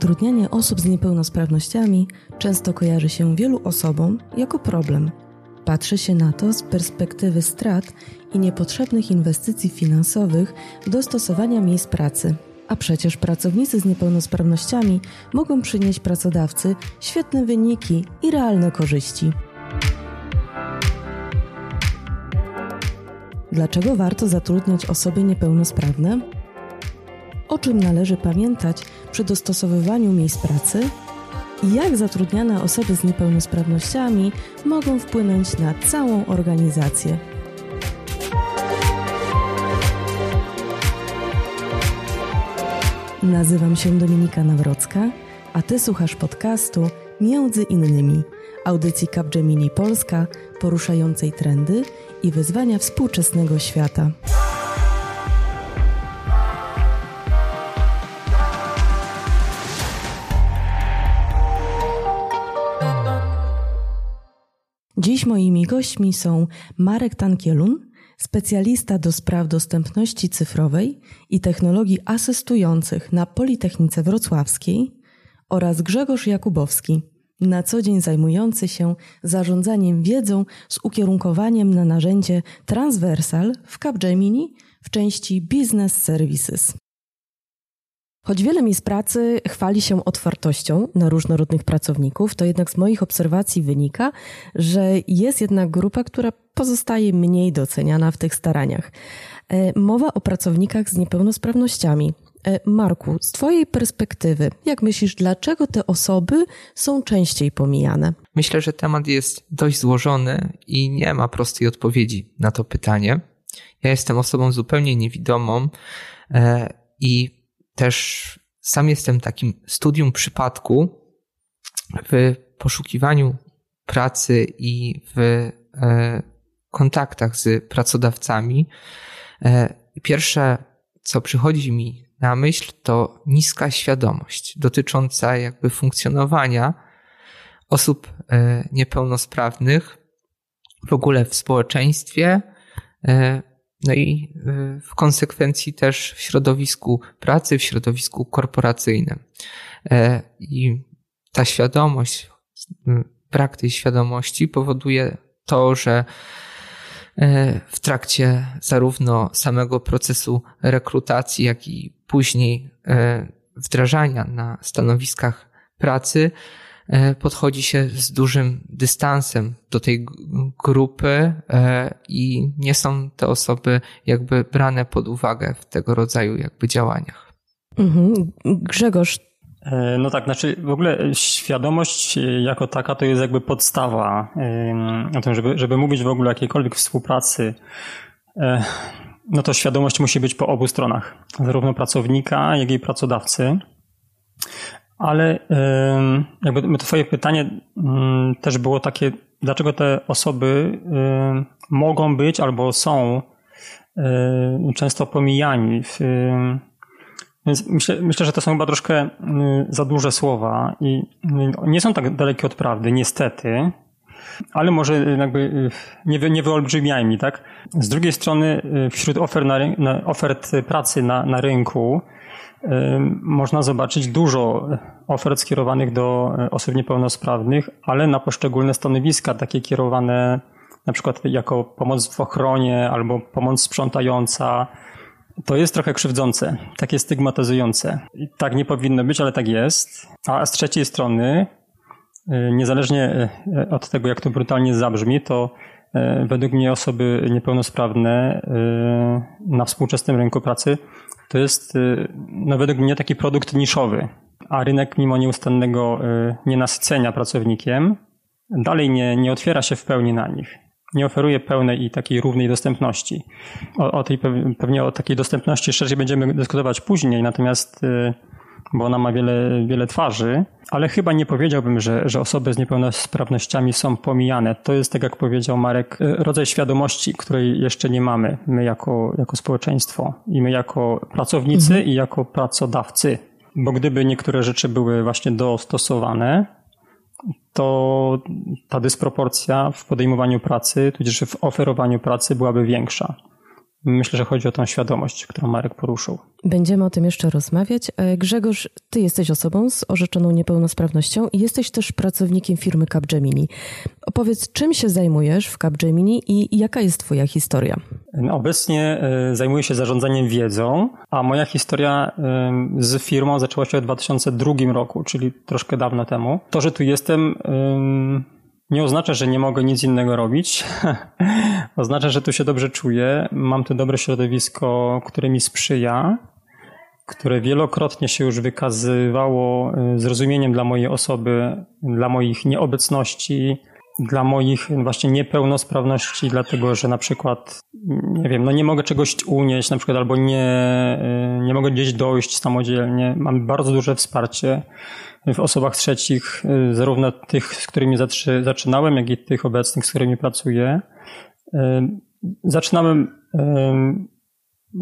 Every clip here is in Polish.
Zatrudnianie osób z niepełnosprawnościami często kojarzy się wielu osobom jako problem. Patrzy się na to z perspektywy strat i niepotrzebnych inwestycji finansowych do stosowania miejsc pracy. A przecież pracownicy z niepełnosprawnościami mogą przynieść pracodawcy świetne wyniki i realne korzyści. Dlaczego warto zatrudniać osoby niepełnosprawne? O czym należy pamiętać przy dostosowywaniu miejsc pracy? I jak zatrudniane osoby z niepełnosprawnościami mogą wpłynąć na całą organizację? Nazywam się Dominika Nawrocka, a Ty słuchasz podcastu Między innymi audycji Capgemini Polska poruszającej trendy i wyzwania współczesnego świata. Dziś moimi gośćmi są Marek Tankielun, specjalista do spraw dostępności cyfrowej i technologii asystujących na Politechnice Wrocławskiej oraz Grzegorz Jakubowski, na co dzień zajmujący się zarządzaniem wiedzą z ukierunkowaniem na narzędzie Transversal w Capgemini w części Business Services. Choć wiele miejsc pracy chwali się otwartością na różnorodnych pracowników, to jednak z moich obserwacji wynika, że jest jednak grupa, która pozostaje mniej doceniana w tych staraniach. E, mowa o pracownikach z niepełnosprawnościami. E, Marku, z Twojej perspektywy, jak myślisz, dlaczego te osoby są częściej pomijane? Myślę, że temat jest dość złożony i nie ma prostej odpowiedzi na to pytanie. Ja jestem osobą zupełnie niewidomą e, i też sam jestem takim studium przypadku w poszukiwaniu pracy i w e, kontaktach z pracodawcami. E, pierwsze, co przychodzi mi na myśl, to niska świadomość dotycząca jakby funkcjonowania osób e, niepełnosprawnych w ogóle w społeczeństwie, no i y, w konsekwencji też w środowisku pracy, w środowisku korporacyjnym. E, I ta świadomość, brak tej świadomości powoduje to, że e, w trakcie zarówno samego procesu rekrutacji, jak i później e, wdrażania na stanowiskach pracy, podchodzi się z dużym dystansem do tej grupy e, i nie są te osoby jakby brane pod uwagę w tego rodzaju jakby działaniach. Mhm. Grzegorz. E, no tak, znaczy w ogóle świadomość jako taka to jest jakby podstawa o tym, żeby, żeby mówić w ogóle o jakiejkolwiek współpracy. No to świadomość musi być po obu stronach, zarówno pracownika, jak i pracodawcy. Ale jakby twoje pytanie mm, też było takie, dlaczego te osoby mogą być albo są często pomijani. Więc myślę, myślę, że to są chyba troszkę za duże słowa i nie są tak dalekie od prawdy, niestety, ale może jakby nie, nie wyolbrzymiajmy, tak? Z drugiej strony wśród ofert, na, ofert pracy na, na rynku można zobaczyć dużo ofert skierowanych do e, osób niepełnosprawnych, ale na poszczególne stanowiska, takie kierowane na przykład jako pomoc w ochronie albo pomoc sprzątająca. To jest trochę krzywdzące, takie stygmatyzujące. Tak nie powinno być, ale tak jest. A z trzeciej strony, e, niezależnie e, od tego, jak to brutalnie zabrzmi, to według mnie osoby niepełnosprawne na współczesnym rynku pracy to jest no według mnie taki produkt niszowy a rynek mimo nieustannego y, nienasycenia pracownikiem dalej nie, nie otwiera się w pełni na nich. Nie oferuje pełnej i takiej równej dostępności. O, o tej, pewnie o takiej dostępności szerzej będziemy dyskutować później, natomiast y, bo ona ma wiele, wiele twarzy, ale chyba nie powiedziałbym, że, że osoby z niepełnosprawnościami są pomijane. To jest, tak jak powiedział Marek, y, rodzaj świadomości, której jeszcze nie mamy my jako, jako społeczeństwo i my jako pracownicy mhm. i jako pracodawcy bo gdyby niektóre rzeczy były właśnie dostosowane, to ta dysproporcja w podejmowaniu pracy, tudzież w oferowaniu pracy byłaby większa. Myślę, że chodzi o tą świadomość, którą Marek poruszył. Będziemy o tym jeszcze rozmawiać. E, Grzegorz, ty jesteś osobą z orzeczoną niepełnosprawnością i jesteś też pracownikiem firmy Capgemini. Opowiedz, czym się zajmujesz w Capgemini i jaka jest twoja historia? No, obecnie e, zajmuję się zarządzaniem wiedzą, a moja historia z firmą zaczęła się w 2002 roku, czyli troszkę dawno temu. To, że tu jestem nie oznacza, że nie mogę nic innego robić. oznacza, że tu się dobrze czuję. Mam tu dobre środowisko, które mi sprzyja, które wielokrotnie się już wykazywało y, zrozumieniem dla mojej osoby, dla moich nieobecności, dla moich właśnie niepełnosprawności, dlatego że na przykład, nie wiem, no nie mogę czegoś unieść, na przykład, albo nie, y, nie mogę gdzieś dojść samodzielnie. Mam bardzo duże wsparcie w osobach trzecich, y, zarówno tych, z którymi zaczynałem, jak i tych obecnych, z którymi pracuję. Y, zaczynałem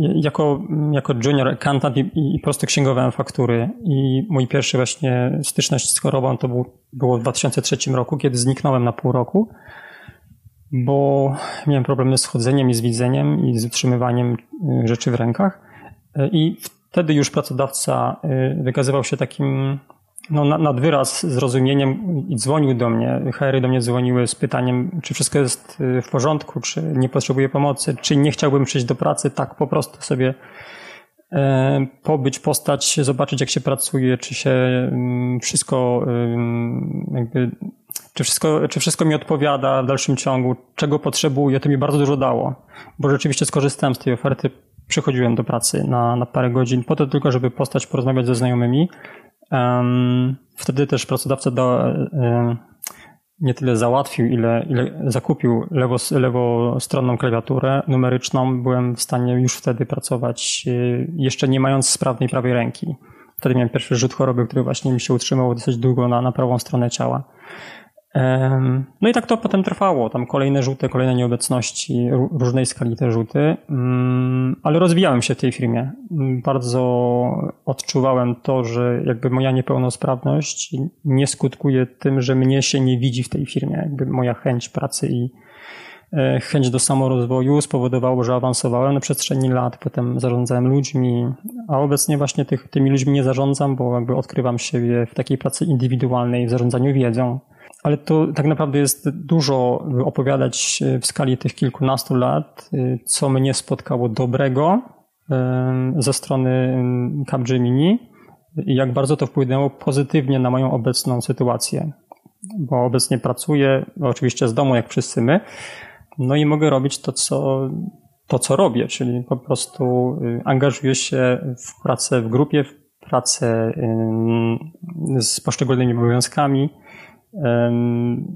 jako, jako junior accountant i, i prosto księgowałem faktury i mój pierwszy właśnie styczność z chorobą to był, było w 2003 roku, kiedy zniknąłem na pół roku, bo miałem problemy z chodzeniem i z widzeniem i z utrzymywaniem y, rzeczy w rękach i wtedy już pracodawca wykazywał się takim no, nad wyraz zrozumieniem i dzwonił do mnie. HR-y do mnie dzwoniły z pytaniem, czy wszystko jest y, w porządku, czy nie potrzebuję pomocy, czy nie chciałbym przyjść do pracy, tak po prostu sobie e, pobyć, postać, zobaczyć jak się pracuje, czy się mm, wszystko jakby, czy wszystko, czy wszystko mi odpowiada w dalszym ciągu, czego potrzebuję, to mi bardzo dużo dało, bo rzeczywiście skorzystałem z tej oferty, przychodziłem do pracy na, na parę godzin, po to tylko, żeby postać, porozmawiać ze znajomymi, Wtedy też pracodawca do, nie tyle załatwił, ile, ile zakupił lewo, lewostronną klawiaturę numeryczną. Byłem w stanie już wtedy pracować, y, jeszcze nie mając sprawnej prawej ręki. Wtedy miałem pierwszy rzut choroby, który właśnie mi się utrzymał dosyć długo na, na prawą stronę ciała. No i tak to potem trwało. Tam kolejne rzuty, kolejne nieobecności, różnej skali te rzuty, mm, ale rozwijałem się w tej firmie. Bardzo odczuwałem to, że jakby moja niepełnosprawność nie skutkuje tym, że mnie się nie widzi w tej firmie. Jakby moja chęć pracy i e, chęć do samorozwoju spowodowało, że awansowałem na przestrzeni lat, potem zarządzałem ludźmi, a obecnie właśnie tych, tymi ludźmi nie zarządzam, bo jakby odkrywam siebie w takiej pracy indywidualnej, w zarządzaniu wiedzą ale to tak naprawdę jest dużo opowiadać w skali tych kilkunastu lat, co mnie spotkało dobrego ze strony Capgemini i jak bardzo to wpłynęło pozytywnie na moją obecną sytuację. Bo obecnie pracuję, oczywiście z domu, jak wszyscy my, no i mogę robić to, co, to, co robię, czyli po prostu angażuję się w pracę w grupie, w pracę z poszczególnymi obowiązkami,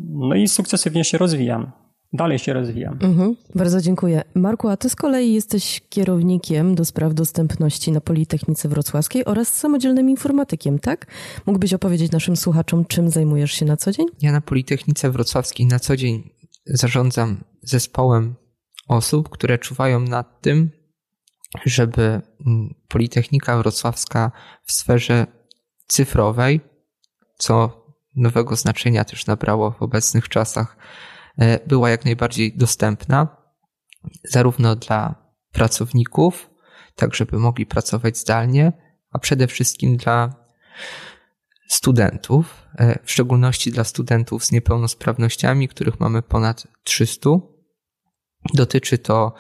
no i sukcesywnie się rozwijam. Dalej się rozwijam. Mhm, bardzo dziękuję. Marku, a ty z kolei jesteś kierownikiem do spraw dostępności na Politechnice Wrocławskiej oraz samodzielnym informatykiem, tak? Mógłbyś opowiedzieć naszym słuchaczom, czym zajmujesz się na co dzień? Ja na Politechnice Wrocławskiej na co dzień zarządzam zespołem osób, które czuwają nad tym, żeby mm, Politechnika Wrocławska w sferze cyfrowej, co nowego znaczenia też nabrało w obecnych czasach, e, była jak najbardziej dostępna, zarówno dla pracowników, tak żeby mogli pracować zdalnie, a przede wszystkim dla studentów, e, w szczególności dla studentów z niepełnosprawnościami, których mamy ponad 300. Dotyczy to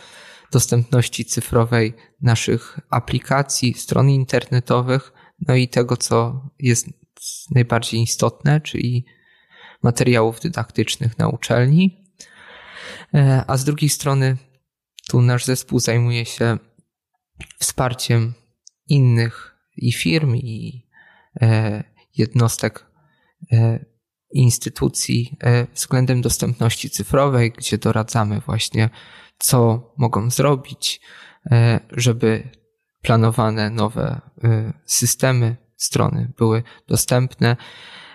dostępności cyfrowej naszych aplikacji, stron internetowych, no i tego, co jest najbardziej istotne, czyli materiałów dydaktycznych na uczelni. E, a z drugiej strony, tu nasz zespół zajmuje się wsparciem innych i firm, i e, jednostek, e, instytucji względem dostępności cyfrowej, gdzie doradzamy właśnie, co mogą zrobić, żeby planowane nowe systemy strony były dostępne.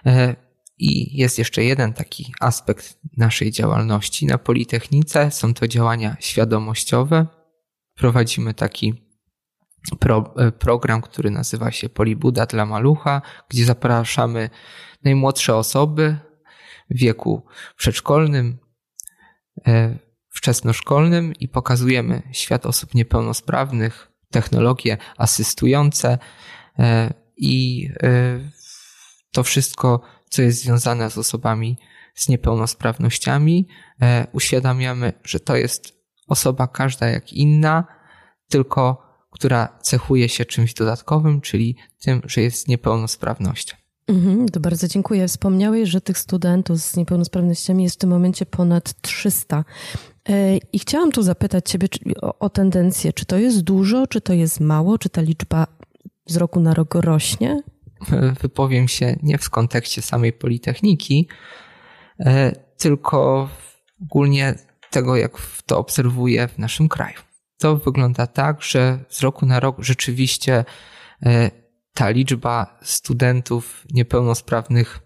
E, I jest jeszcze jeden taki aspekt naszej działalności na Politechnice. Są to działania świadomościowe. Prowadzimy taki pro, e, program, który nazywa się Polibuda dla Malucha, gdzie zapraszamy najmłodsze osoby w wieku przedszkolnym, e, wczesnoszkolnym i pokazujemy świat osób niepełnosprawnych, technologie asystujące i e, to wszystko, co jest związane z osobami z niepełnosprawnościami. E, uświadamiamy, że to jest osoba każda jak inna, tylko która cechuje się czymś dodatkowym, czyli tym, że jest niepełnosprawnością. Mhm, to bardzo dziękuję. Wspomniałeś, że tych studentów z niepełnosprawnościami jest w tym momencie ponad 300. E, I chciałam tu zapytać Ciebie o tendencję. Czy to jest dużo, czy to jest mało? Czy ta liczba z roku na rok rośnie? Wypowiem się nie w kontekście samej Politechniki, e, tylko ogólnie tego, jak to obserwuję w naszym kraju. To wygląda tak, że z roku na rok rzeczywiście e, ta liczba studentów niepełnosprawnych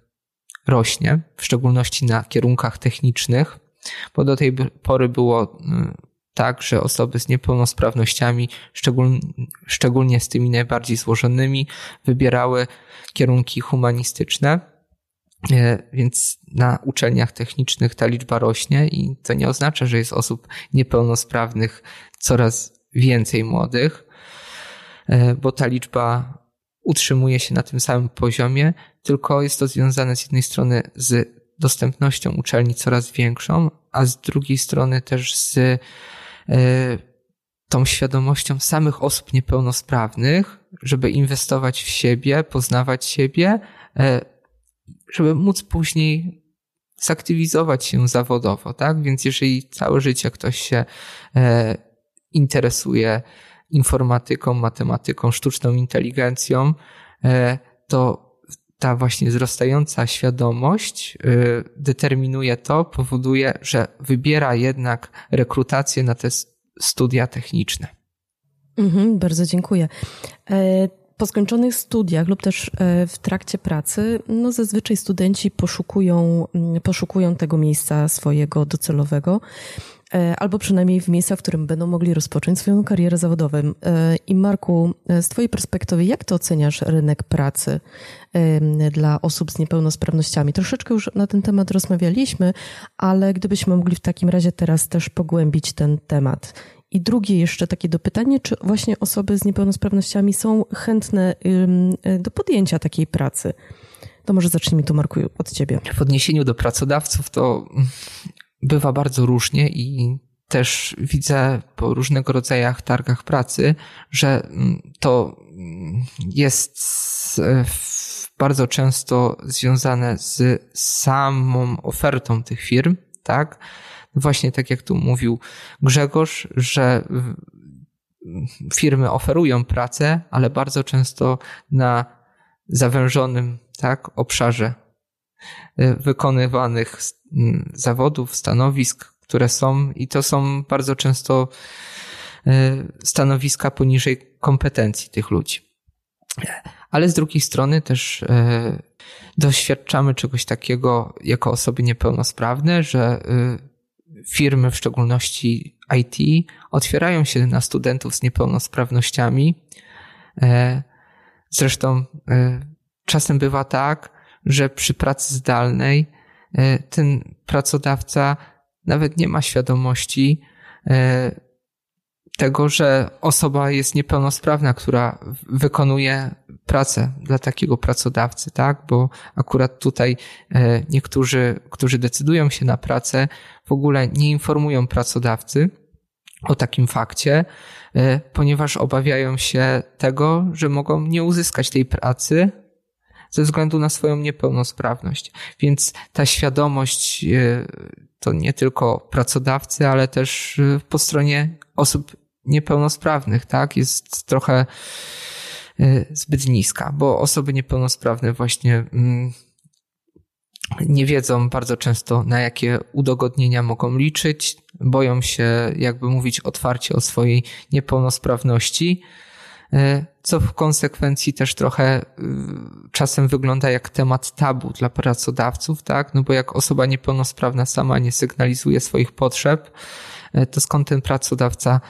rośnie, w szczególności na kierunkach technicznych, bo do tej pory było tak, że osoby z niepełnosprawnościami, szczególnie z tymi najbardziej złożonymi, wybierały kierunki humanistyczne. E, więc na uczelniach technicznych ta liczba rośnie i to nie oznacza, że jest osób niepełnosprawnych coraz więcej młodych, e, bo ta liczba utrzymuje się na tym samym poziomie, tylko jest to związane z jednej strony z dostępnością uczelni coraz większą, a z drugiej strony też z tą świadomością samych osób niepełnosprawnych, żeby inwestować w siebie, poznawać siebie, e, żeby móc później zaktywizować się zawodowo, tak? Więc jeżeli całe życie ktoś się e, interesuje informatyką, matematyką, sztuczną inteligencją, e, to ta właśnie wzrastająca świadomość e, determinuje to, powoduje, że wybiera jednak rekrutację na te studia techniczne. Mhm, bardzo dziękuję. E, po skończonych studiach lub też w trakcie pracy, no zazwyczaj studenci poszukują, poszukują tego miejsca swojego docelowego. E, albo przynajmniej w miejsca, w którym będą mogli rozpocząć swoją karierę zawodową. E, I Marku, e, z Twojej perspektywy, jak to oceniasz rynek pracy dla osób z niepełnosprawnościami? Troszeczkę już na ten temat rozmawialiśmy, ale gdybyśmy mogli w takim razie teraz też pogłębić ten temat. I drugie jeszcze takie dopytanie, czy właśnie osoby z niepełnosprawnościami są chętne do podjęcia takiej pracy? To może zacznijmy tu, Marku, od Ciebie. W odniesieniu do pracodawców, to bywa bardzo różnie i też widzę po różnego rodzajach targach pracy, że mm, to mm, jest e, bardzo często związane z samą ofertą tych firm, tak? Właśnie tak jak tu mówił Grzegorz, że firmy oferują pracę, ale bardzo często na zawężonym tak, obszarze wykonywanych mm, zawodów, stanowisk, które są i to są bardzo często y, stanowiska poniżej kompetencji tych ludzi. Ale z drugiej strony też y, doświadczamy czegoś takiego jako osoby niepełnosprawne, że firmy, w szczególności IT, otwierają się na studentów z niepełnosprawnościami. Zresztą czasem bywa tak, że przy pracy zdalnej e, ten pracodawca nawet nie ma świadomości e, tego, że osoba jest niepełnosprawna, która wykonuje pracę dla takiego pracodawcy, tak? Bo akurat tutaj e, niektórzy, którzy decydują się na pracę, w ogóle nie informują pracodawcy o takim fakcie, ponieważ obawiają się tego, że mogą nie uzyskać tej pracy, ze względu na swoją niepełnosprawność. Więc ta świadomość e, to nie tylko pracodawcy, ale też e, po stronie osób niepełnosprawnych, tak, jest trochę e, zbyt niska, bo osoby niepełnosprawne właśnie mm, nie wiedzą bardzo często, na jakie udogodnienia mogą liczyć, boją się, jakby mówić otwarcie o swojej niepełnosprawności co w konsekwencji też trochę e, czasem wygląda jak temat tabu dla pracodawców, tak? No bo jak osoba niepełnosprawna sama nie sygnalizuje swoich potrzeb, e, to skąd ten pracodawca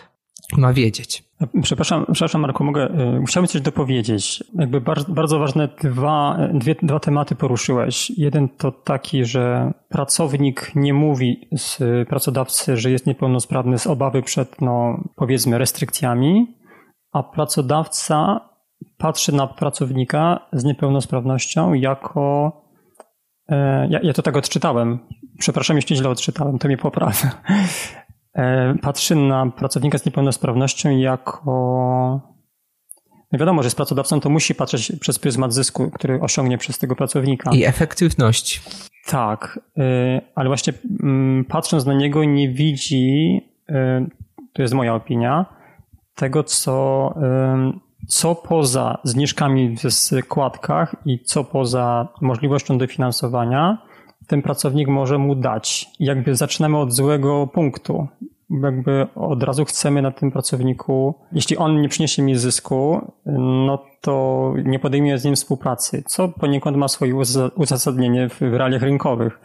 ma wiedzieć? Przepraszam, przepraszam Marku, mogę, y, chciałbym coś dopowiedzieć. Jakby bardzo, bardzo ważne dwa, dwie, dwa tematy poruszyłeś. Jeden to taki, że pracownik nie mówi z pracodawcy, że jest niepełnosprawny z obawy przed, no, powiedzmy, restrykcjami, a pracodawca patrzy na pracownika z niepełnosprawnością jako. E, ja, ja to tak odczytałem. Przepraszam, jeśli źle odczytałem, to mnie popraw. E, patrzy na pracownika z niepełnosprawnością jako. No wiadomo, że z pracodawcą to musi patrzeć przez pryzmat zysku, który osiągnie przez tego pracownika. I efektywność. Tak, e, ale właśnie mm, patrząc na niego nie widzi, to jest moja opinia, tego co co poza zniżkami w składkach i co poza możliwością dofinansowania ten pracownik może mu dać. Jakby zaczynamy od złego punktu. Jakby od razu chcemy na tym pracowniku, jeśli on nie przyniesie mi zysku, no to nie podejmie z nim współpracy, co poniekąd ma swoje uzasadnienie w realiach rynkowych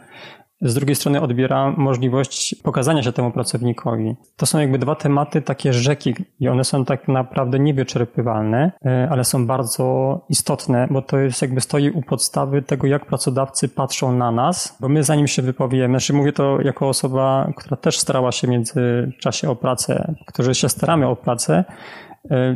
z drugiej strony odbiera możliwość pokazania się temu pracownikowi. To są jakby dwa tematy, takie rzeki i one są tak naprawdę niewyczerpywalne, e, ale są bardzo istotne, bo to jest jakby stoi u podstawy tego, jak pracodawcy patrzą na nas, bo my zanim się wypowiemy, znaczy mówię to jako osoba, która też starała się w międzyczasie o pracę, którzy się staramy o pracę, e,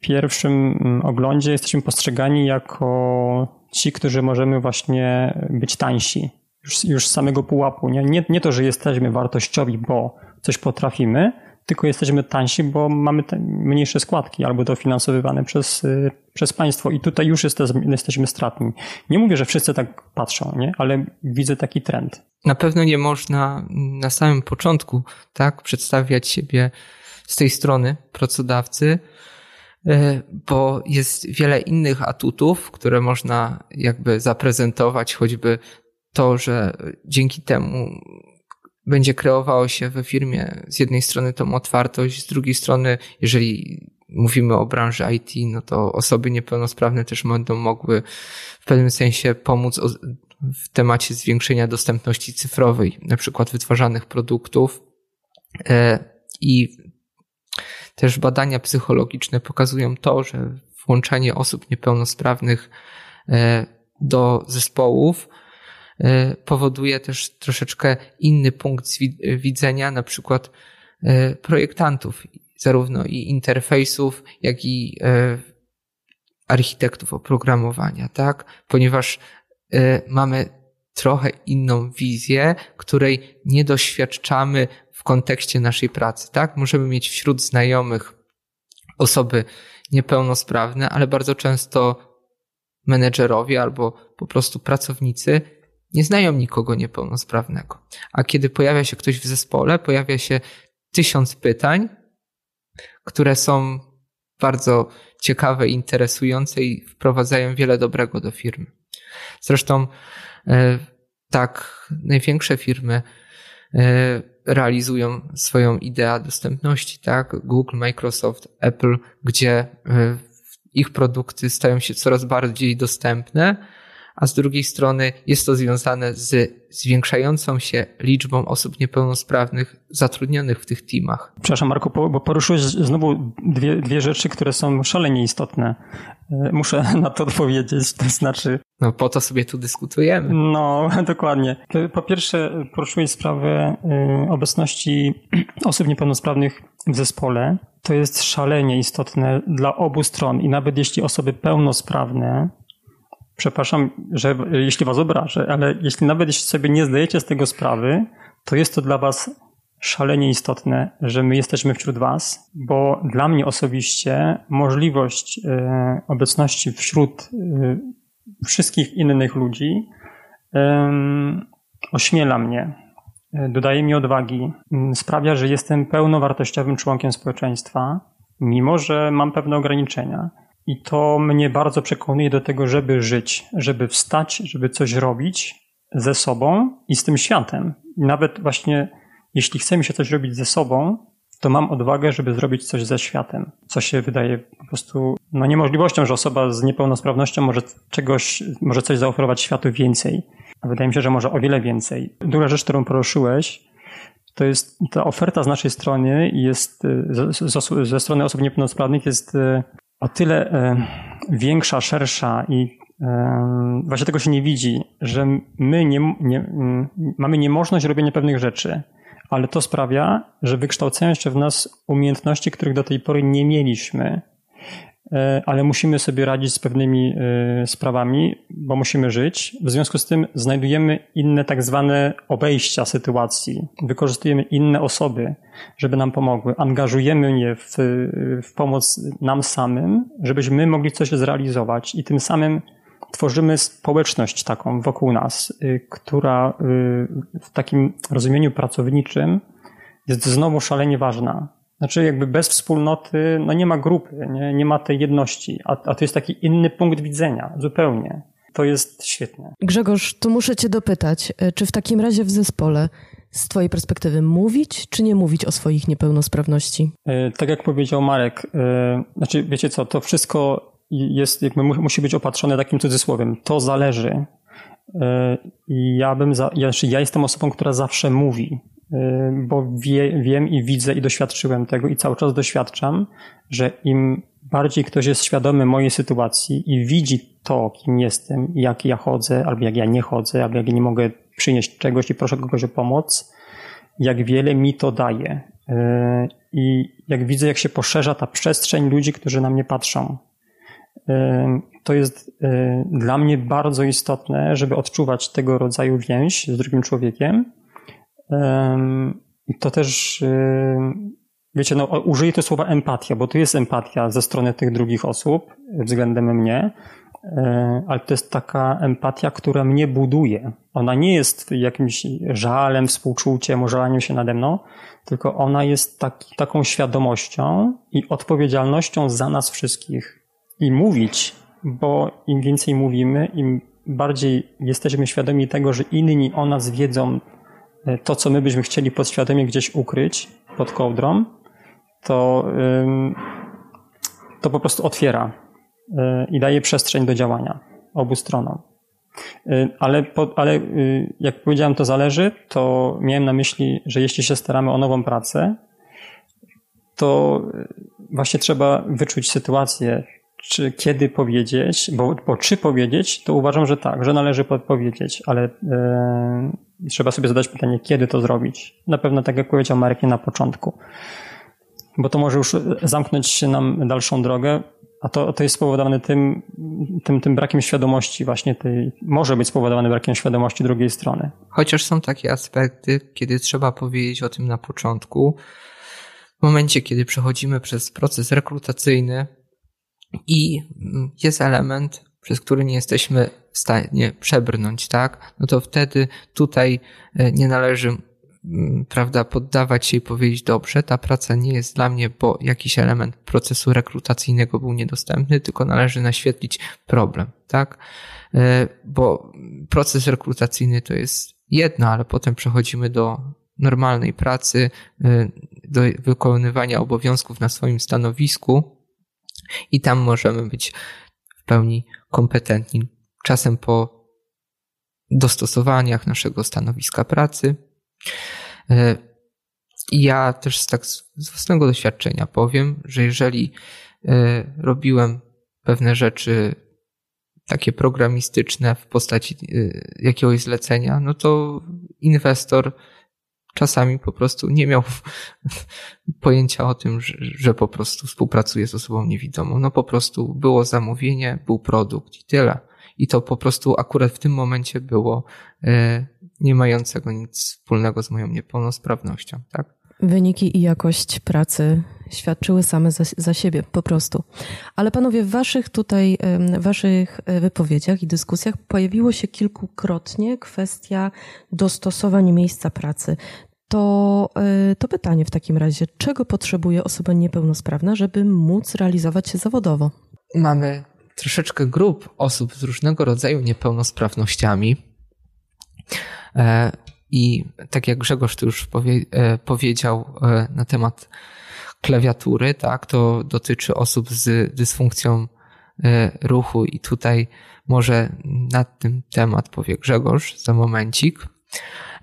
pierwszym mm, oglądzie jesteśmy postrzegani jako ci, którzy możemy właśnie być tańsi już, już samego pułapu. Nie? Nie, nie to, że jesteśmy wartościowi, bo coś potrafimy, tylko jesteśmy tańsi, bo mamy mniejsze składki albo dofinansowywane przez, y, przez państwo i tutaj już jesteśmy, jesteśmy stratni. Nie mówię, że wszyscy tak patrzą, nie? ale widzę taki trend. Na pewno nie można na samym początku tak przedstawiać siebie z tej strony pracodawcy, y, bo jest wiele innych atutów, które można jakby zaprezentować, choćby to, że dzięki temu będzie kreowało się we firmie z jednej strony tą otwartość, z drugiej strony, jeżeli mówimy o branży IT, no to osoby niepełnosprawne też będą mogły w pewnym sensie pomóc w temacie zwiększenia dostępności cyfrowej, na przykład wytwarzanych produktów. E, I też badania psychologiczne pokazują to, że włączanie osób niepełnosprawnych e, do zespołów powoduje też troszeczkę inny punkt widzenia, na przykład e, projektantów, zarówno i interfejsów, jak i e, architektów oprogramowania, tak? Ponieważ mamy trochę inną wizję, której nie doświadczamy w kontekście naszej pracy, tak? Możemy mieć wśród znajomych osoby niepełnosprawne, ale bardzo często menedżerowie albo po prostu pracownicy nie znają nikogo niepełnosprawnego. A kiedy pojawia się ktoś w zespole, pojawia się tysiąc pytań, które są bardzo ciekawe, interesujące i wprowadzają wiele dobrego do firmy. Zresztą e, tak największe firmy e, realizują swoją ideę dostępności, tak? Google, Microsoft, Apple, gdzie e, ich produkty stają się coraz bardziej dostępne, a z drugiej strony jest to związane z zwiększającą się liczbą osób niepełnosprawnych zatrudnionych w tych teamach. Przepraszam, Marku, bo poruszyłeś znowu dwie, dwie rzeczy, które są szalenie istotne. E, muszę na to odpowiedzieć, to znaczy. No po to sobie tu dyskutujemy. No, dokładnie. Po pierwsze, poruszyłeś sprawę e, obecności osób niepełnosprawnych w zespole. To jest szalenie istotne dla obu stron i nawet jeśli osoby pełnosprawne przepraszam, że jeśli was obrażę, ale jeśli nawet sobie nie zdajecie z tego sprawy, to jest to dla was szalenie istotne, że my jesteśmy wśród was, bo dla mnie osobiście możliwość e, obecności wśród e, wszystkich innych ludzi ośmiela mnie, e, dodaje mi odwagi, sprawia, że jestem pełnowartościowym członkiem społeczeństwa, mimo że mam pewne ograniczenia. I to mnie bardzo przekonuje do tego, żeby żyć, żeby wstać, żeby coś robić ze sobą i z tym światem. I nawet właśnie jeśli chce mi się coś robić ze sobą, to mam odwagę, żeby zrobić coś ze światem, co się wydaje po prostu no, niemożliwością, że osoba z niepełnosprawnością może czegoś, może coś zaoferować światu więcej. A wydaje mi się, że może o wiele więcej. Druga rzecz, którą poruszyłeś, to jest ta oferta z naszej strony jest ze, ze strony osób niepełnosprawnych jest o tyle większa, szersza i właśnie tego się nie widzi, że my nie, nie, mamy niemożność robienia pewnych rzeczy, ale to sprawia, że wykształcają się w nas umiejętności, których do tej pory nie mieliśmy. E, ale musimy sobie radzić z pewnymi e, sprawami, bo musimy żyć. W związku z tym znajdujemy inne tak zwane obejścia sytuacji, wykorzystujemy inne osoby, żeby nam pomogły, angażujemy je w, w pomoc nam samym, żebyśmy mogli coś zrealizować i tym samym tworzymy społeczność taką wokół nas, y, która y, w takim rozumieniu pracowniczym jest znowu szalenie ważna. Znaczy jakby bez wspólnoty no nie ma grupy, nie, nie ma tej jedności, a, a to jest taki inny punkt widzenia, zupełnie. To jest świetne. Grzegorz, tu muszę cię dopytać, e, czy w takim razie w zespole z twojej perspektywy mówić, czy nie mówić o swoich niepełnosprawności? E, tak jak powiedział Marek, e, znaczy wiecie co, to wszystko jest, jakby musi być opatrzone takim cudzysłowiem. To zależy. I ja bym, za, ja, znaczy ja jestem osobą, która zawsze mówi. Bo wie, wiem i widzę i doświadczyłem tego i cały czas doświadczam, że im bardziej ktoś jest świadomy mojej sytuacji i widzi to, kim jestem, jak ja chodzę, albo jak ja nie chodzę, albo jak ja nie mogę przynieść czegoś i proszę kogoś o pomoc, jak wiele mi to daje. Y, I jak widzę, jak się poszerza ta przestrzeń ludzi, którzy na mnie patrzą. To jest dla mnie bardzo istotne, żeby odczuwać tego rodzaju więź z drugim człowiekiem, to też, wiecie, no, użyję to słowa empatia, bo to jest empatia ze strony tych drugich osób względem mnie, ale to jest taka empatia, która mnie buduje. Ona nie jest jakimś żalem, współczuciem, ożalaniem się nade mną, tylko ona jest taki, taką świadomością i odpowiedzialnością za nas wszystkich. I mówić, bo im więcej mówimy, im bardziej jesteśmy świadomi tego, że inni o nas wiedzą to, co my byśmy chcieli podświadomie gdzieś ukryć pod kołdrą, to, to po prostu otwiera y, i daje przestrzeń do działania obu stronom. Y, ale, ale y, jak powiedziałem, to zależy, to miałem na myśli, że jeśli się staramy o nową pracę, to właśnie trzeba wyczuć sytuację, czy kiedy powiedzieć, bo, bo czy powiedzieć, to uważam, że tak, że należy podpowiedzieć, ale yy, trzeba sobie zadać pytanie, kiedy to zrobić. Na pewno tak jak powiedział Marek nie na początku, bo to może już zamknąć nam dalszą drogę, a to, to jest spowodowane tym, tym, tym brakiem świadomości właśnie tej, może być spowodowane brakiem świadomości drugiej strony. Chociaż są takie aspekty, kiedy trzeba powiedzieć o tym na początku, w momencie, kiedy przechodzimy przez proces rekrutacyjny, i jest element, przez który nie jesteśmy w stanie przebrnąć, tak? No to wtedy tutaj e, nie należy, prawda, poddawać się i powiedzieć, dobrze, ta praca nie jest dla mnie, bo jakiś element procesu rekrutacyjnego był niedostępny, tylko należy naświetlić problem, tak? E, bo proces rekrutacyjny to jest jedno, ale potem przechodzimy do normalnej pracy, e, do wykonywania obowiązków na swoim stanowisku, i tam możemy być w pełni kompetentni. Czasem po dostosowaniach naszego stanowiska pracy. E, ja też tak z własnego doświadczenia powiem, że jeżeli e, robiłem pewne rzeczy takie programistyczne w postaci e, jakiegoś zlecenia, no to inwestor czasami po prostu nie miał pojęcia o tym, że, że, po prostu współpracuje z osobą niewidomą. No po prostu było zamówienie, był produkt i tyle. I to po prostu akurat w tym momencie było e, nie mającego nic wspólnego z moją niepełnosprawnością, tak? Wyniki i jakość pracy świadczyły same za, za, siebie, po prostu. Ale panowie, w waszych tutaj, waszych e, wypowiedziach i dyskusjach pojawiło się kilkukrotnie kwestia dostosowań miejsca pracy. To, e, to pytanie w takim razie, czego potrzebuje osoba niepełnosprawna, żeby móc realizować się zawodowo? Mamy troszeczkę grup osób z różnego rodzaju niepełnosprawnościami. E, I tak jak Grzegorz tu już powie, powiedział na temat klawiatury, tak, to dotyczy osób z dysfunkcją e, ruchu i tutaj może na ten temat powie Grzegorz za momencik.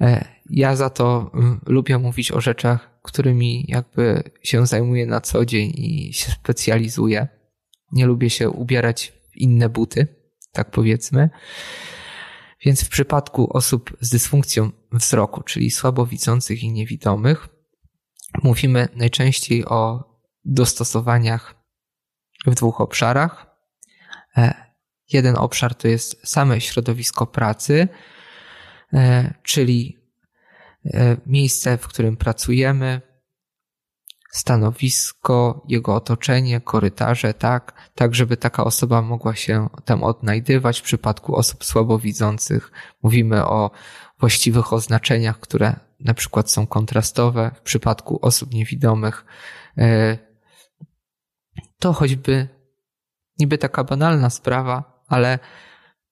E, ja za to lubię mówić o rzeczach, którymi jakby się zajmuję na co dzień i się specjalizuję. Nie lubię się ubierać w inne buty, tak powiedzmy. Więc w przypadku osób z dysfunkcją wzroku, czyli słabowidzących i niewidomych, mówimy najczęściej o dostosowaniach w dwóch obszarach. E, jeden obszar to jest same środowisko pracy, e, czyli e, miejsce, w którym pracujemy, stanowisko, jego otoczenie, korytarze, tak, tak żeby taka osoba mogła się tam odnajdywać. W przypadku osób słabowidzących mówimy o właściwych oznaczeniach, które na przykład są kontrastowe. W przypadku osób niewidomych e, to choćby niby taka banalna sprawa, ale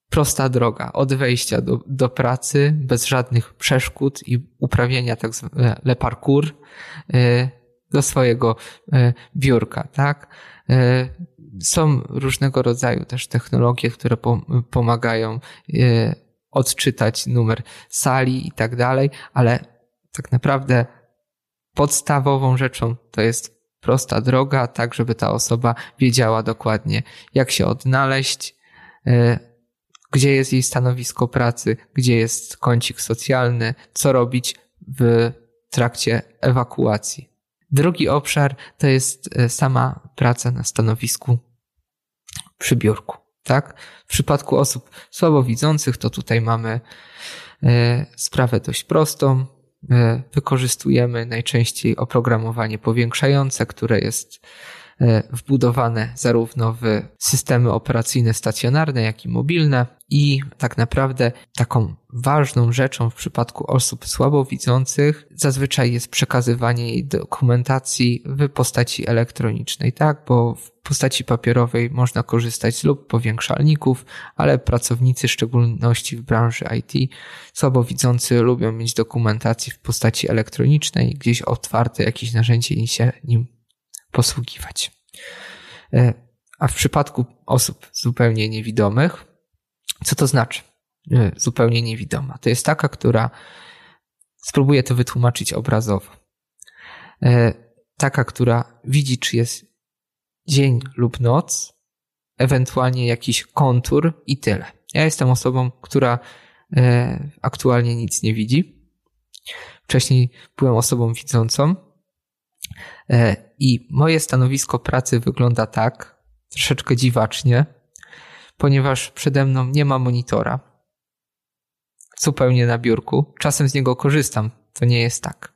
prosta droga od wejścia do, do pracy bez żadnych przeszkód i uprawiania tak zwane parkour e, do swojego e, biurka, tak? Są różnego rodzaju też technologie, które pomagają odczytać numer sali i tak dalej, ale tak naprawdę podstawową rzeczą to jest prosta droga, tak żeby ta osoba wiedziała dokładnie, jak się odnaleźć, gdzie jest jej stanowisko pracy, gdzie jest kącik socjalny, co robić w trakcie ewakuacji. Drugi obszar to jest e, sama praca na stanowisku przy biurku. Tak? W przypadku osób słabowidzących to tutaj mamy e, sprawę dość prostą. E, wykorzystujemy najczęściej oprogramowanie powiększające, które jest wbudowane zarówno w systemy operacyjne stacjonarne, jak i mobilne. I tak naprawdę taką ważną rzeczą w przypadku osób słabowidzących zazwyczaj jest przekazywanie jej dokumentacji w postaci elektronicznej, tak? Bo w postaci papierowej można korzystać z lub powiększalników, ale pracownicy, w szczególności w branży IT, słabowidzący lubią mieć dokumentację w postaci elektronicznej, gdzieś otwarte jakieś narzędzie i się nim posługiwać. E, a w przypadku osób zupełnie niewidomych, co to znaczy e, zupełnie niewidoma? To jest taka, która spróbuję to wytłumaczyć obrazowo. E, taka, która widzi, czy jest dzień lub noc, ewentualnie jakiś kontur i tyle. Ja jestem osobą, która aktualnie nic nie widzi. Wcześniej byłem osobą widzącą I moje stanowisko pracy wygląda tak, troszeczkę dziwacznie, ponieważ przede mną nie ma monitora. Zupełnie na biurku. Czasem z niego korzystam, to nie jest tak.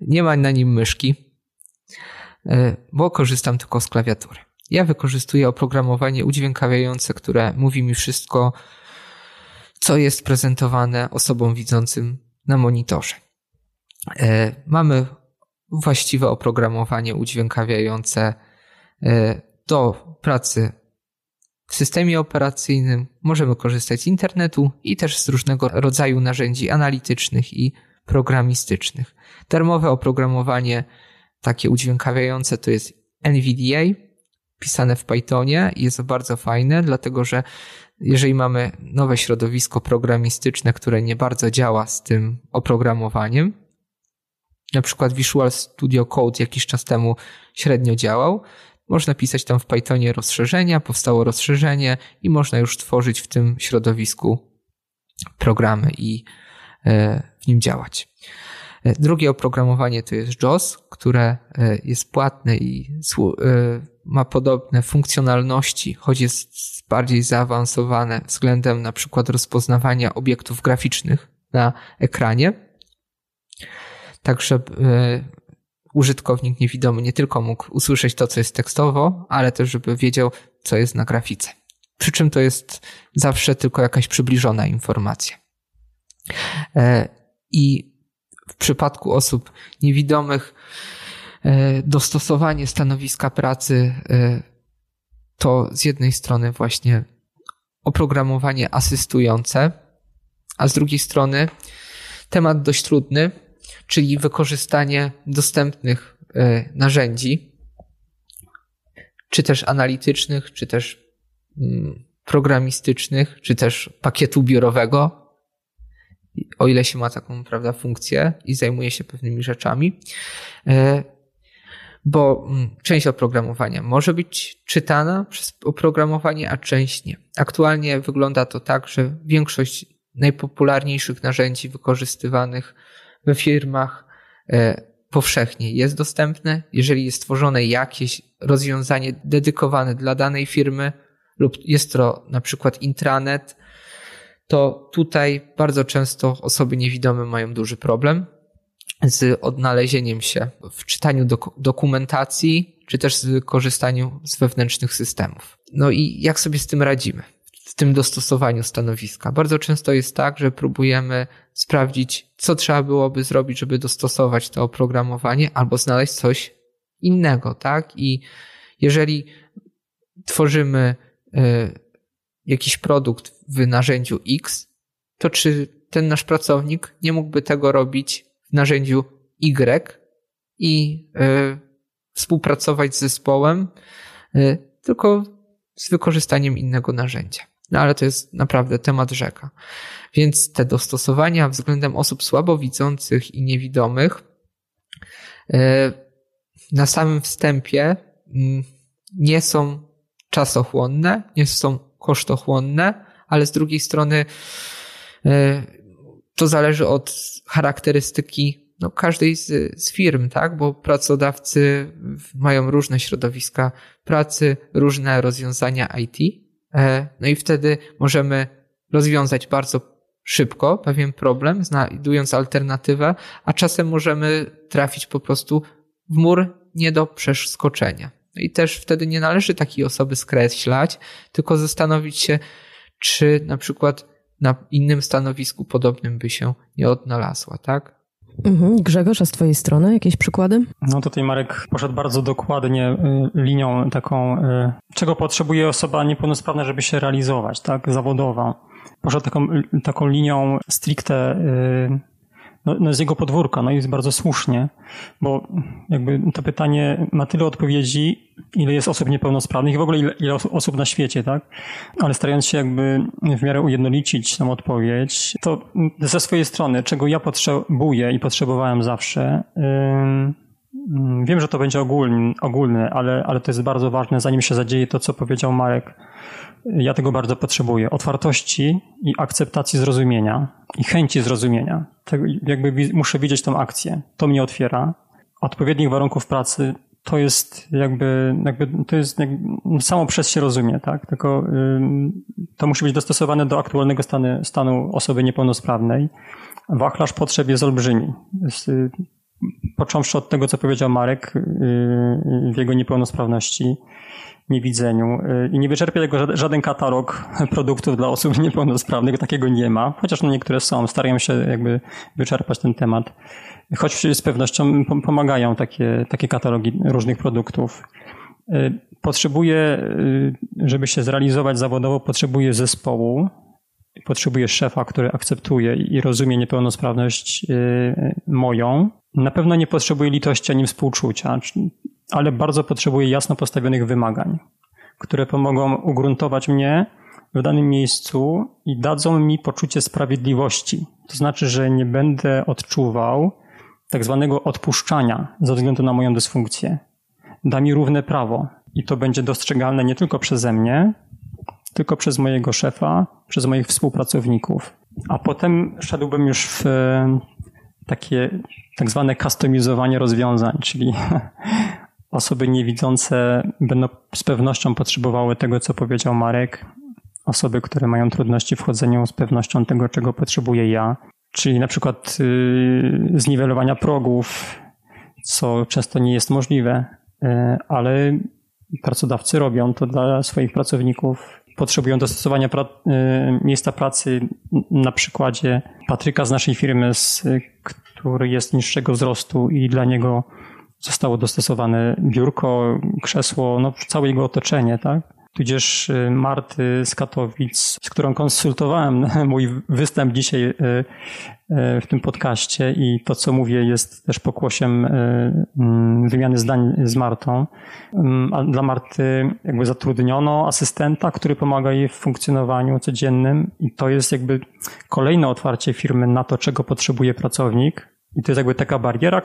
Nie ma na nim myszki, e, bo korzystam tylko z klawiatury. Ja wykorzystuję oprogramowanie udźwiękawiające, które mówi mi wszystko, co jest prezentowane osobom widzącym na monitorze. E, mamy właściwe oprogramowanie udźwiękawiające e, do pracy w systemie operacyjnym. Możemy korzystać z internetu i też z różnego rodzaju narzędzi analitycznych i programistycznych. Darmowe oprogramowanie takie udźwiękawiające to jest NVDA, pisane w Pythonie i jest bardzo fajne, dlatego że jeżeli mamy nowe środowisko programistyczne, które nie bardzo działa z tym oprogramowaniem, na przykład Visual Studio Code jakiś czas temu średnio działał. Można pisać tam w Pythonie rozszerzenia, powstało rozszerzenie i można już tworzyć w tym środowisku programy i e, w nim działać. E, drugie oprogramowanie to jest JOS, które e, jest płatne i ma podobne funkcjonalności, choć jest bardziej zaawansowane względem na przykład rozpoznawania obiektów graficznych na ekranie tak żeby użytkownik niewidomy nie tylko mógł usłyszeć to, co jest tekstowo, ale też żeby wiedział, co jest na grafice. Przy czym to jest zawsze tylko jakaś przybliżona informacja. E, I w przypadku osób niewidomych e, dostosowanie stanowiska pracy e, to z jednej strony właśnie oprogramowanie asystujące, a z drugiej strony temat dość trudny, czyli wykorzystanie dostępnych e, narzędzi, czy też analitycznych, czy też mm, programistycznych, czy też pakietu biurowego, o ile się ma taką, prawda, funkcję i zajmuje się pewnymi rzeczami. Bo mm, część oprogramowania może być czytana przez oprogramowanie, a część nie. Aktualnie wygląda to tak, że większość najpopularniejszych narzędzi wykorzystywanych we firmach powszechnie jest dostępne. Jeżeli jest stworzone jakieś rozwiązanie dedykowane dla danej firmy lub jest to na przykład intranet, to tutaj bardzo często osoby niewidome mają duży problem z odnalezieniem się w czytaniu dok dokumentacji, czy też z korzystaniu z wewnętrznych systemów. No i jak sobie z tym radzimy? Tym dostosowaniu stanowiska. Bardzo często jest tak, że próbujemy sprawdzić, co trzeba byłoby zrobić, żeby dostosować to oprogramowanie, albo znaleźć coś innego, tak? I jeżeli tworzymy y, jakiś produkt w narzędziu X, to czy ten nasz pracownik nie mógłby tego robić w narzędziu Y i y, współpracować z zespołem, y, tylko z wykorzystaniem innego narzędzia. No ale to jest naprawdę temat rzeka. Więc te dostosowania względem osób słabowidzących i niewidomych na samym wstępie mm, nie są czasochłonne, nie są kosztochłonne, ale z drugiej strony e, to zależy od charakterystyki no, każdej z, z firm, tak? Bo pracodawcy mają różne środowiska pracy, różne rozwiązania IT. E, no i wtedy możemy rozwiązać bardzo szybko pewien problem, znajdując alternatywę, a czasem możemy trafić po prostu w mur nie do przeskoczenia. No i też wtedy nie należy takiej osoby skreślać, tylko zastanowić się, czy na przykład na innym stanowisku podobnym by się nie odnalazła, tak? Mhm. Grzegorz, a z Twojej strony jakieś przykłady? No tutaj Marek poszedł bardzo dokładnie y, linią taką, y, czego potrzebuje osoba niepełnosprawna, żeby się realizować, tak, zawodowa. Poszedł taką, taką linią stricte y, no, no z jego podwórka, no i jest bardzo słusznie, bo jakby to pytanie ma tyle odpowiedzi, ile jest osób niepełnosprawnych i w ogóle ile, ile osób na świecie, tak? Ale starając się jakby w miarę ujednolicić tą odpowiedź, to ze swojej strony, czego ja potrzebuję i potrzebowałem zawsze, yy, wiem, że to będzie ogólny, ogólny ale, ale to jest bardzo ważne, zanim się zadzieje to, co powiedział Marek, ja tego bardzo potrzebuję. Otwartości i akceptacji zrozumienia i chęci zrozumienia. Tego, jakby muszę widzieć tą akcję. To mnie otwiera. Odpowiednich warunków pracy to jest jakby, jakby to jest jakby, no samo przez się rozumie, tak? Tylko to musi być dostosowane do aktualnego stanu, stanu osoby niepełnosprawnej. Wachlarz potrzeb jest olbrzymi. Jest, y, począwszy od tego, co powiedział Marek y, y, w jego niepełnosprawności, niewidzeniu y, i nie wyczerpie tego żaden katalog produktów dla osób niepełnosprawnych, takiego nie ma, chociaż no niektóre są, starają się jakby wyczerpać ten temat, choć z pewnością pomagają takie, takie katalogi różnych produktów. Potrzebuję, y, żeby się zrealizować zawodowo, potrzebuję zespołu, potrzebuję szefa, który akceptuje i rozumie niepełnosprawność moją. Na pewno nie potrzebuję litości ani współczucia ale bardzo potrzebuję jasno postawionych wymagań, które pomogą ugruntować mnie w danym miejscu i dadzą mi poczucie sprawiedliwości. To znaczy, że nie będę odczuwał tak zwanego odpuszczania ze względu na moją dysfunkcję. Da mi równe prawo i to będzie dostrzegalne nie tylko przeze mnie, tylko przez mojego szefa, przez moich współpracowników. A potem szedłbym już w takie tak zwane kustomizowanie rozwiązań, czyli Osoby niewidzące będą z pewnością potrzebowały tego, co powiedział Marek. Osoby, które mają trudności w chodzeniu, z pewnością tego, czego potrzebuję ja. Czyli na przykład yy, zniwelowania progów, co często nie jest możliwe, yy, ale pracodawcy robią to dla swoich pracowników. Potrzebują dostosowania pra yy, miejsca pracy na przykładzie Patryka z naszej firmy, z, który jest niższego wzrostu i dla niego zostało dostosowane biurko, krzesło, no całe jego otoczenie, tak? Tudzież y, Marty z Katowic, z którą konsultowałem mój występ dzisiaj y, y, w tym podcaście i to, co mówię, jest też pokłosiem mm, wymiany zdań z Martą. Mm, a dla Marty jakby zatrudniono asystenta, który pomaga jej w funkcjonowaniu codziennym i to jest jakby kolejne otwarcie firmy na to, czego potrzebuje pracownik. I to jest jakby taka bariera,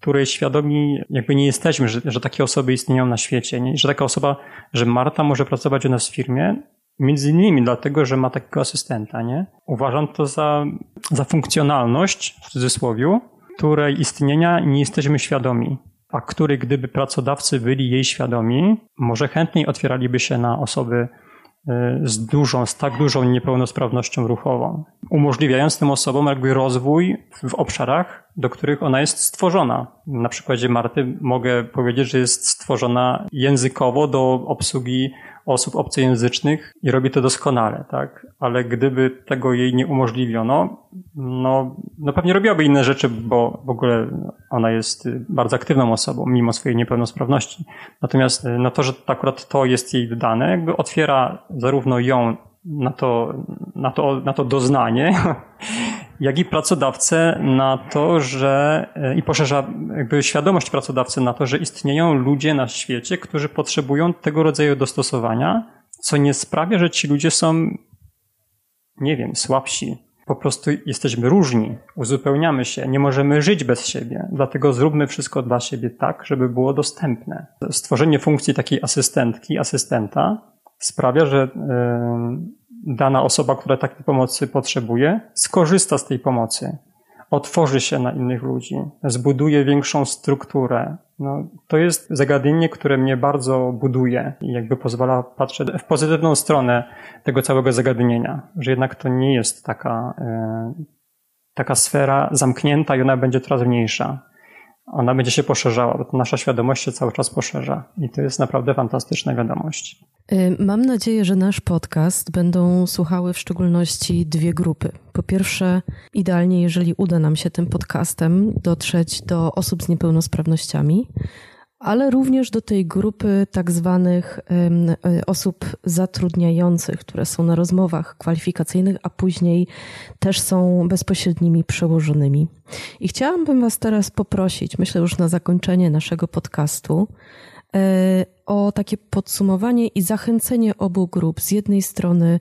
której świadomi jakby nie jesteśmy, że, że takie osoby istnieją na świecie, nie? że taka osoba, że Marta może pracować u nas w firmie, między innymi dlatego, że ma takiego asystenta, nie? Uważam to za, za funkcjonalność, w cudzysłowie, której istnienia nie jesteśmy świadomi, a której gdyby pracodawcy byli jej świadomi, może chętniej otwieraliby się na osoby z dużą, z tak dużą niepełnosprawnością ruchową, umożliwiając tym osobom jakby rozwój w obszarach, do których ona jest stworzona. Na przykładzie Marty mogę powiedzieć, że jest stworzona językowo do obsługi osób obcojęzycznych i robi to doskonale, tak? Ale gdyby tego jej nie umożliwiono, no, no pewnie robiłaby inne rzeczy, bo w ogóle ona jest bardzo aktywną osobą, mimo swojej niepełnosprawności. Natomiast no to, że akurat to jest jej dane, jakby otwiera zarówno ją na to, na to, na to doznanie, jak i pracodawcę na to, że i poszerza jakby świadomość pracodawcy na to, że istnieją ludzie na świecie, którzy potrzebują tego rodzaju dostosowania, co nie sprawia, że ci ludzie są, nie wiem, słabsi. Po prostu jesteśmy różni, uzupełniamy się, nie możemy żyć bez siebie, dlatego zróbmy wszystko dla siebie tak, żeby było dostępne. Stworzenie funkcji takiej asystentki, asystenta sprawia, że dana osoba, która takiej pomocy potrzebuje, skorzysta z tej pomocy, otworzy się na innych ludzi, zbuduje większą strukturę. No, to jest zagadnienie, które mnie bardzo buduje i jakby pozwala patrzeć w pozytywną stronę tego całego zagadnienia, że jednak to nie jest taka, taka sfera zamknięta i ona będzie coraz mniejsza ona będzie się poszerzała, bo nasza świadomość się cały czas poszerza i to jest naprawdę fantastyczna wiadomość. Y, mam nadzieję, że nasz podcast będą słuchały w szczególności dwie grupy. Po pierwsze, idealnie, jeżeli uda nam się tym podcastem dotrzeć do osób z niepełnosprawnościami, ale również do tej grupy tak zwanych y, osób zatrudniających, które są na rozmowach kwalifikacyjnych, a później też są bezpośrednimi przełożonymi. I chciałabym Was teraz poprosić, myślę już na zakończenie naszego podcastu, o takie podsumowanie i zachęcenie obu grup. Z jednej strony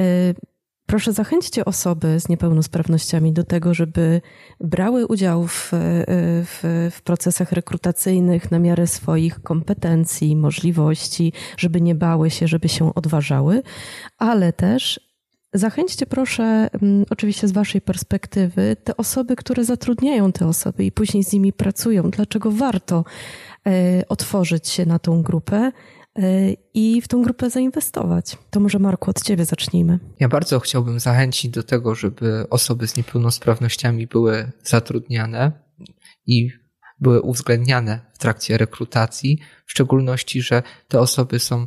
y, Proszę zachęćcie osoby z niepełnosprawnościami do tego, żeby brały udział w, w, w, procesach rekrutacyjnych na miarę swoich kompetencji, możliwości, żeby nie bały się, żeby się odważały, ale też zachęćcie proszę, mm, oczywiście z Waszej perspektywy, te osoby, które zatrudniają te osoby i później z nimi pracują. Dlaczego warto e, otworzyć się na tą grupę? E, i w tą grupę zainwestować. To może Marku od Ciebie zacznijmy. Ja bardzo chciałbym zachęcić do tego, żeby osoby z niepełnosprawnościami były zatrudniane i były uwzględniane w trakcie rekrutacji, w szczególności, że te osoby są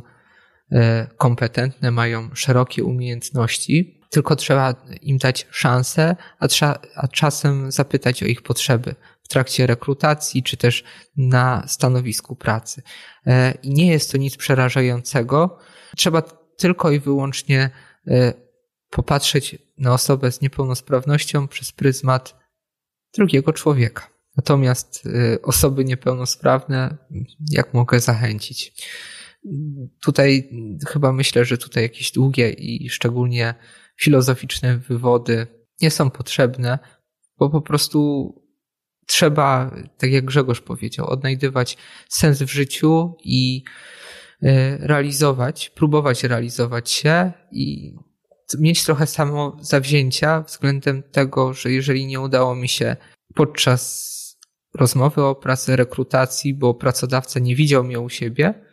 kompetentne, mają szerokie umiejętności, tylko trzeba im dać szansę, a, a czasem zapytać o ich potrzeby w trakcie rekrutacji, czy też na stanowisku pracy. E, I nie jest to nic przerażającego. Trzeba tylko i wyłącznie e, popatrzeć na osobę z niepełnosprawnością przez pryzmat drugiego człowieka. Natomiast e, osoby niepełnosprawne, jak mogę zachęcić? Tutaj chyba myślę, że tutaj jakieś długie i szczególnie filozoficzne wywody nie są potrzebne, bo po prostu trzeba, tak jak Grzegorz powiedział, odnajdywać sens w życiu i e, realizować, próbować realizować się i mieć trochę samo zawzięcia względem tego, że jeżeli nie udało mi się podczas rozmowy o pracy, rekrutacji, bo pracodawca nie widział mnie u siebie,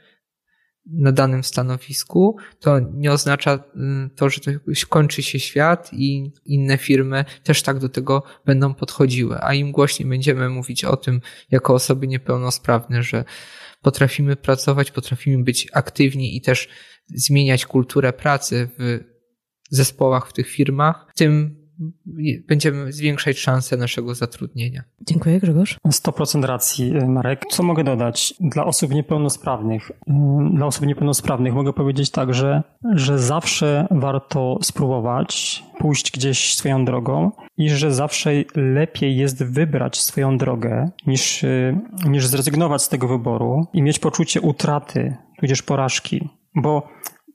na danym stanowisku, to nie oznacza mm, to, że to kończy się świat i inne firmy też tak do tego będą podchodziły. A im głośniej będziemy mówić o tym jako osoby niepełnosprawne, że potrafimy pracować, potrafimy być aktywni i też zmieniać kulturę pracy w zespołach w tych firmach, tym będziemy zwiększać szanse naszego zatrudnienia. Dziękuję, Grzegorz. 100% racji, Marek. Co mogę dodać? Dla osób niepełnosprawnych, dla osób niepełnosprawnych mogę powiedzieć tak, że, że zawsze warto spróbować pójść gdzieś swoją drogą i że zawsze lepiej jest wybrać swoją drogę niż, niż zrezygnować z tego wyboru i mieć poczucie utraty, tudzież porażki. Bo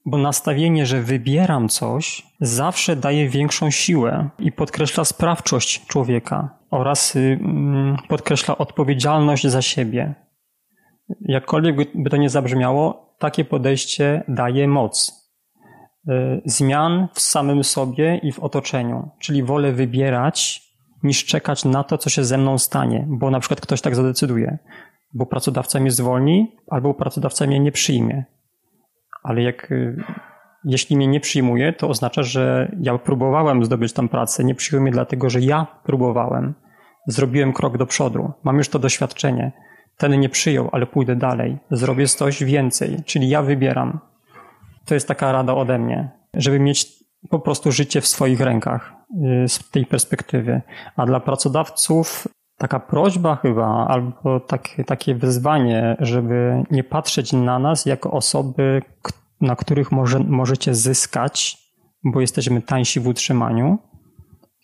bo nastawienie, że wybieram coś, zawsze daje większą siłę i podkreśla sprawczość człowieka oraz y, mm, podkreśla odpowiedzialność za siebie. Jakkolwiek by to nie zabrzmiało, takie podejście daje moc. Y, zmian w samym sobie i w otoczeniu, czyli wolę wybierać niż czekać na to, co się ze mną stanie, bo na przykład ktoś tak zadecyduje, bo pracodawca mnie zwolni albo pracodawca mnie nie przyjmie ale jak, y, jeśli mnie nie przyjmuje, to oznacza, że ja próbowałem zdobyć tam pracę, nie przyjął mnie dlatego, że ja próbowałem. Zrobiłem krok do przodu, mam już to doświadczenie. Ten nie przyjął, ale pójdę dalej, zrobię coś więcej, czyli ja wybieram. To jest taka rada ode mnie, żeby mieć po prostu życie w swoich rękach y, z tej perspektywy. A dla pracodawców taka prośba chyba, albo takie, takie wyzwanie, żeby nie patrzeć na nas jako osoby, na których może, możecie zyskać, bo jesteśmy tańsi w utrzymaniu,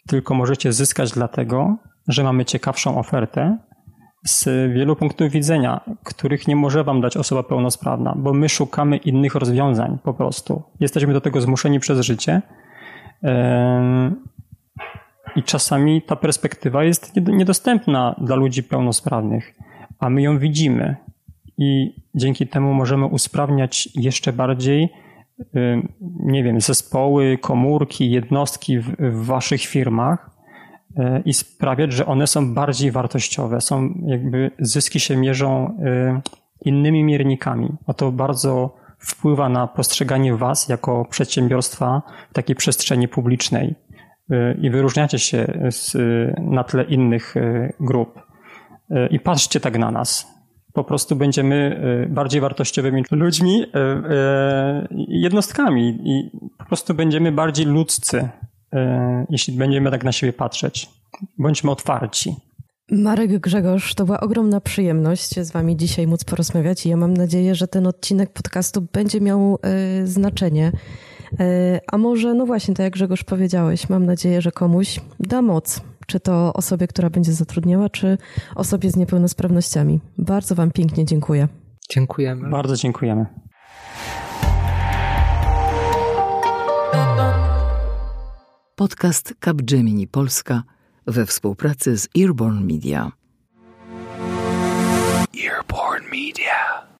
tylko możecie zyskać dlatego, że mamy ciekawszą ofertę z wielu punktów widzenia, których nie może wam dać osoba pełnosprawna, bo my szukamy innych rozwiązań po prostu. Jesteśmy do tego zmuszeni przez życie. I czasami ta perspektywa jest niedostępna dla ludzi pełnosprawnych, a my ją widzimy. I dzięki temu możemy usprawniać jeszcze bardziej, y, nie wiem, zespoły, komórki, jednostki w, w waszych firmach y, i sprawiać, że one są bardziej wartościowe, są jakby zyski się mierzą y, innymi miernikami. A to bardzo wpływa na postrzeganie was jako przedsiębiorstwa w takiej przestrzeni publicznej i wyróżniacie się z, na tle innych e, grup. E, I patrzcie tak na nas. Po prostu będziemy e, bardziej wartościowymi ludźmi, jednostkami i po prostu będziemy bardziej ludzcy, jeśli będziemy tak na siebie patrzeć. Bądźmy otwarci. Marek Grzegorz, to była ogromna przyjemność z Wami dzisiaj móc porozmawiać i ja mam nadzieję, że ten odcinek podcastu będzie miał znaczenie a może, no właśnie, tak jak Grzegorz powiedziałeś, mam nadzieję, że komuś da moc. Czy to osobie, która będzie zatrudniała, czy osobie z niepełnosprawnościami. Bardzo Wam pięknie dziękuję. Dziękujemy. Bardzo dziękujemy. Podcast Capgemini Polska we współpracy z Earborn Media. Earborn Media.